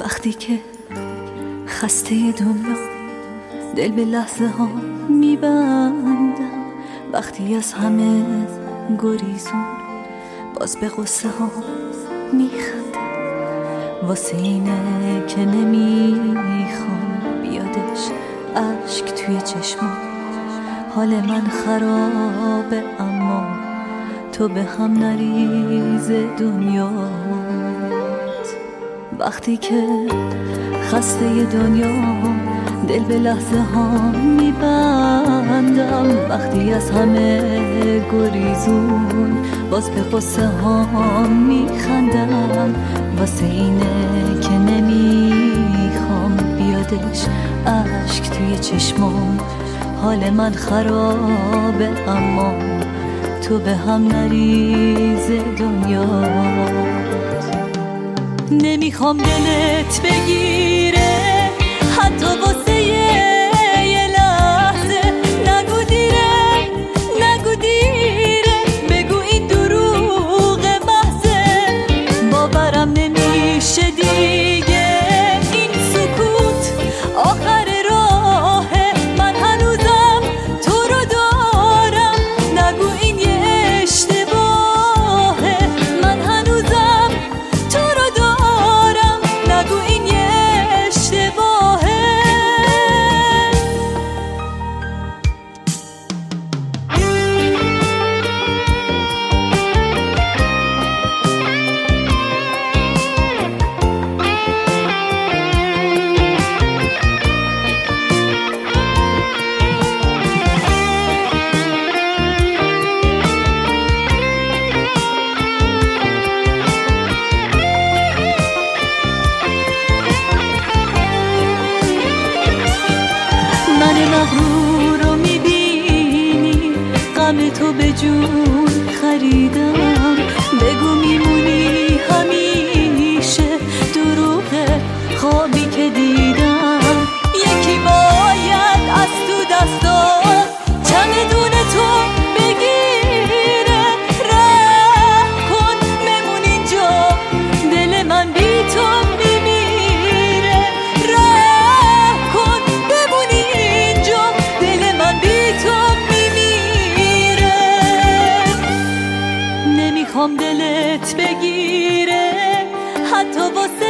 وقتی که خسته دنیا دل به لحظه ها میبندم وقتی از همه گریزون باز به غصه ها میخندم. واسه اینه که نمی‌خوام بیادش اشک توی چشمام. حال من خرابه اما تو به هم نریز دنیا. وقتی که خسته دنیا دل به لحظه ها میبندم وقتی از همه گریزون باز به قصه ها میخندم واسه اینه که نمی‌خوام بیادش اشک توی چشمام. حال من خرابه اما تو به هم نریز دنیا. نمی‌خوام دلت بگیره. جون خریدم. بگو میمونی بگیره. حتی واسه